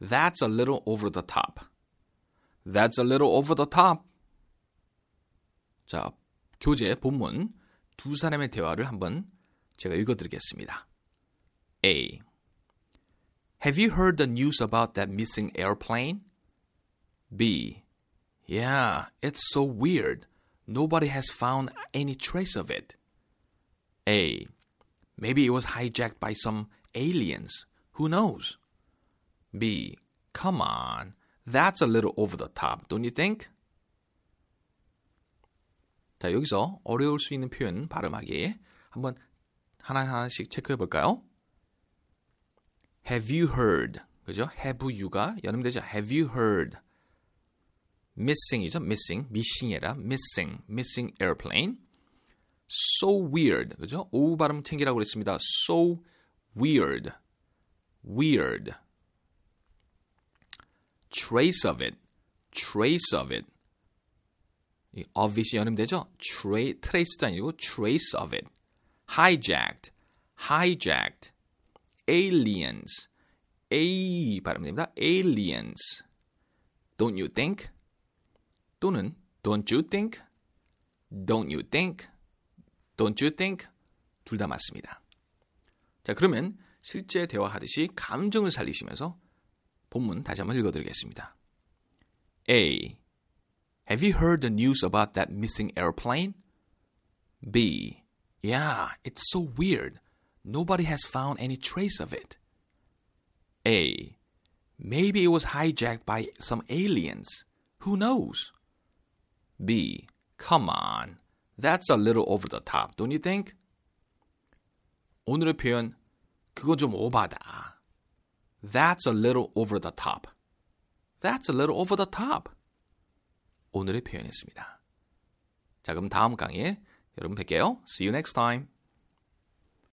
That's a little over the top. That's a little over the top. 자, 교재 본문 두 사람의 대화를 한번 제가 읽어드리겠습니다. A. Have you heard the news about that missing airplane? B. Yeah, it's so weird. Nobody has found any trace of it. A. Maybe it was hijacked by some aliens. Who knows? B. Come on. That's a little over the top, don't you think? 자, 여기서 어려울 수 있는 표현 발음하기 한번 하나하나씩 체크해 볼까요? Have you heard? 그죠? Have you가 연음되죠? Have you heard? Missing이죠? Missing. missing이라 missing. missing airplane. So weird. 그죠? O 발음 챙기라고 그랬습니다. So weird. weird. Trace of it. trace of it. 이 of이 연음되죠? Tra, trace도 아니고 trace of it. hijacked. hijacked. aliens. A 발음됩니다. aliens. don't you think? 또는 don't you think? don't you think? don't you think? 둘 다 맞습니다. 자, 그러면 실제 대화하듯이 감정을 살리시면서 본문 다시 한번 읽어드리겠습니다. A. Have you heard the news about that missing airplane? B. Yeah, it's so weird. Nobody has found any trace of it. A. Maybe it was hijacked by some aliens. Who knows? B. Come on. That's a little over the top, don't you think? 오늘의 표현, 그거 좀 오바다. That's a little over the top. That's a little over the top. 오늘의 표현이었습니다. 자, 그럼 다음 강의에 여러분 뵐게요. See you next time.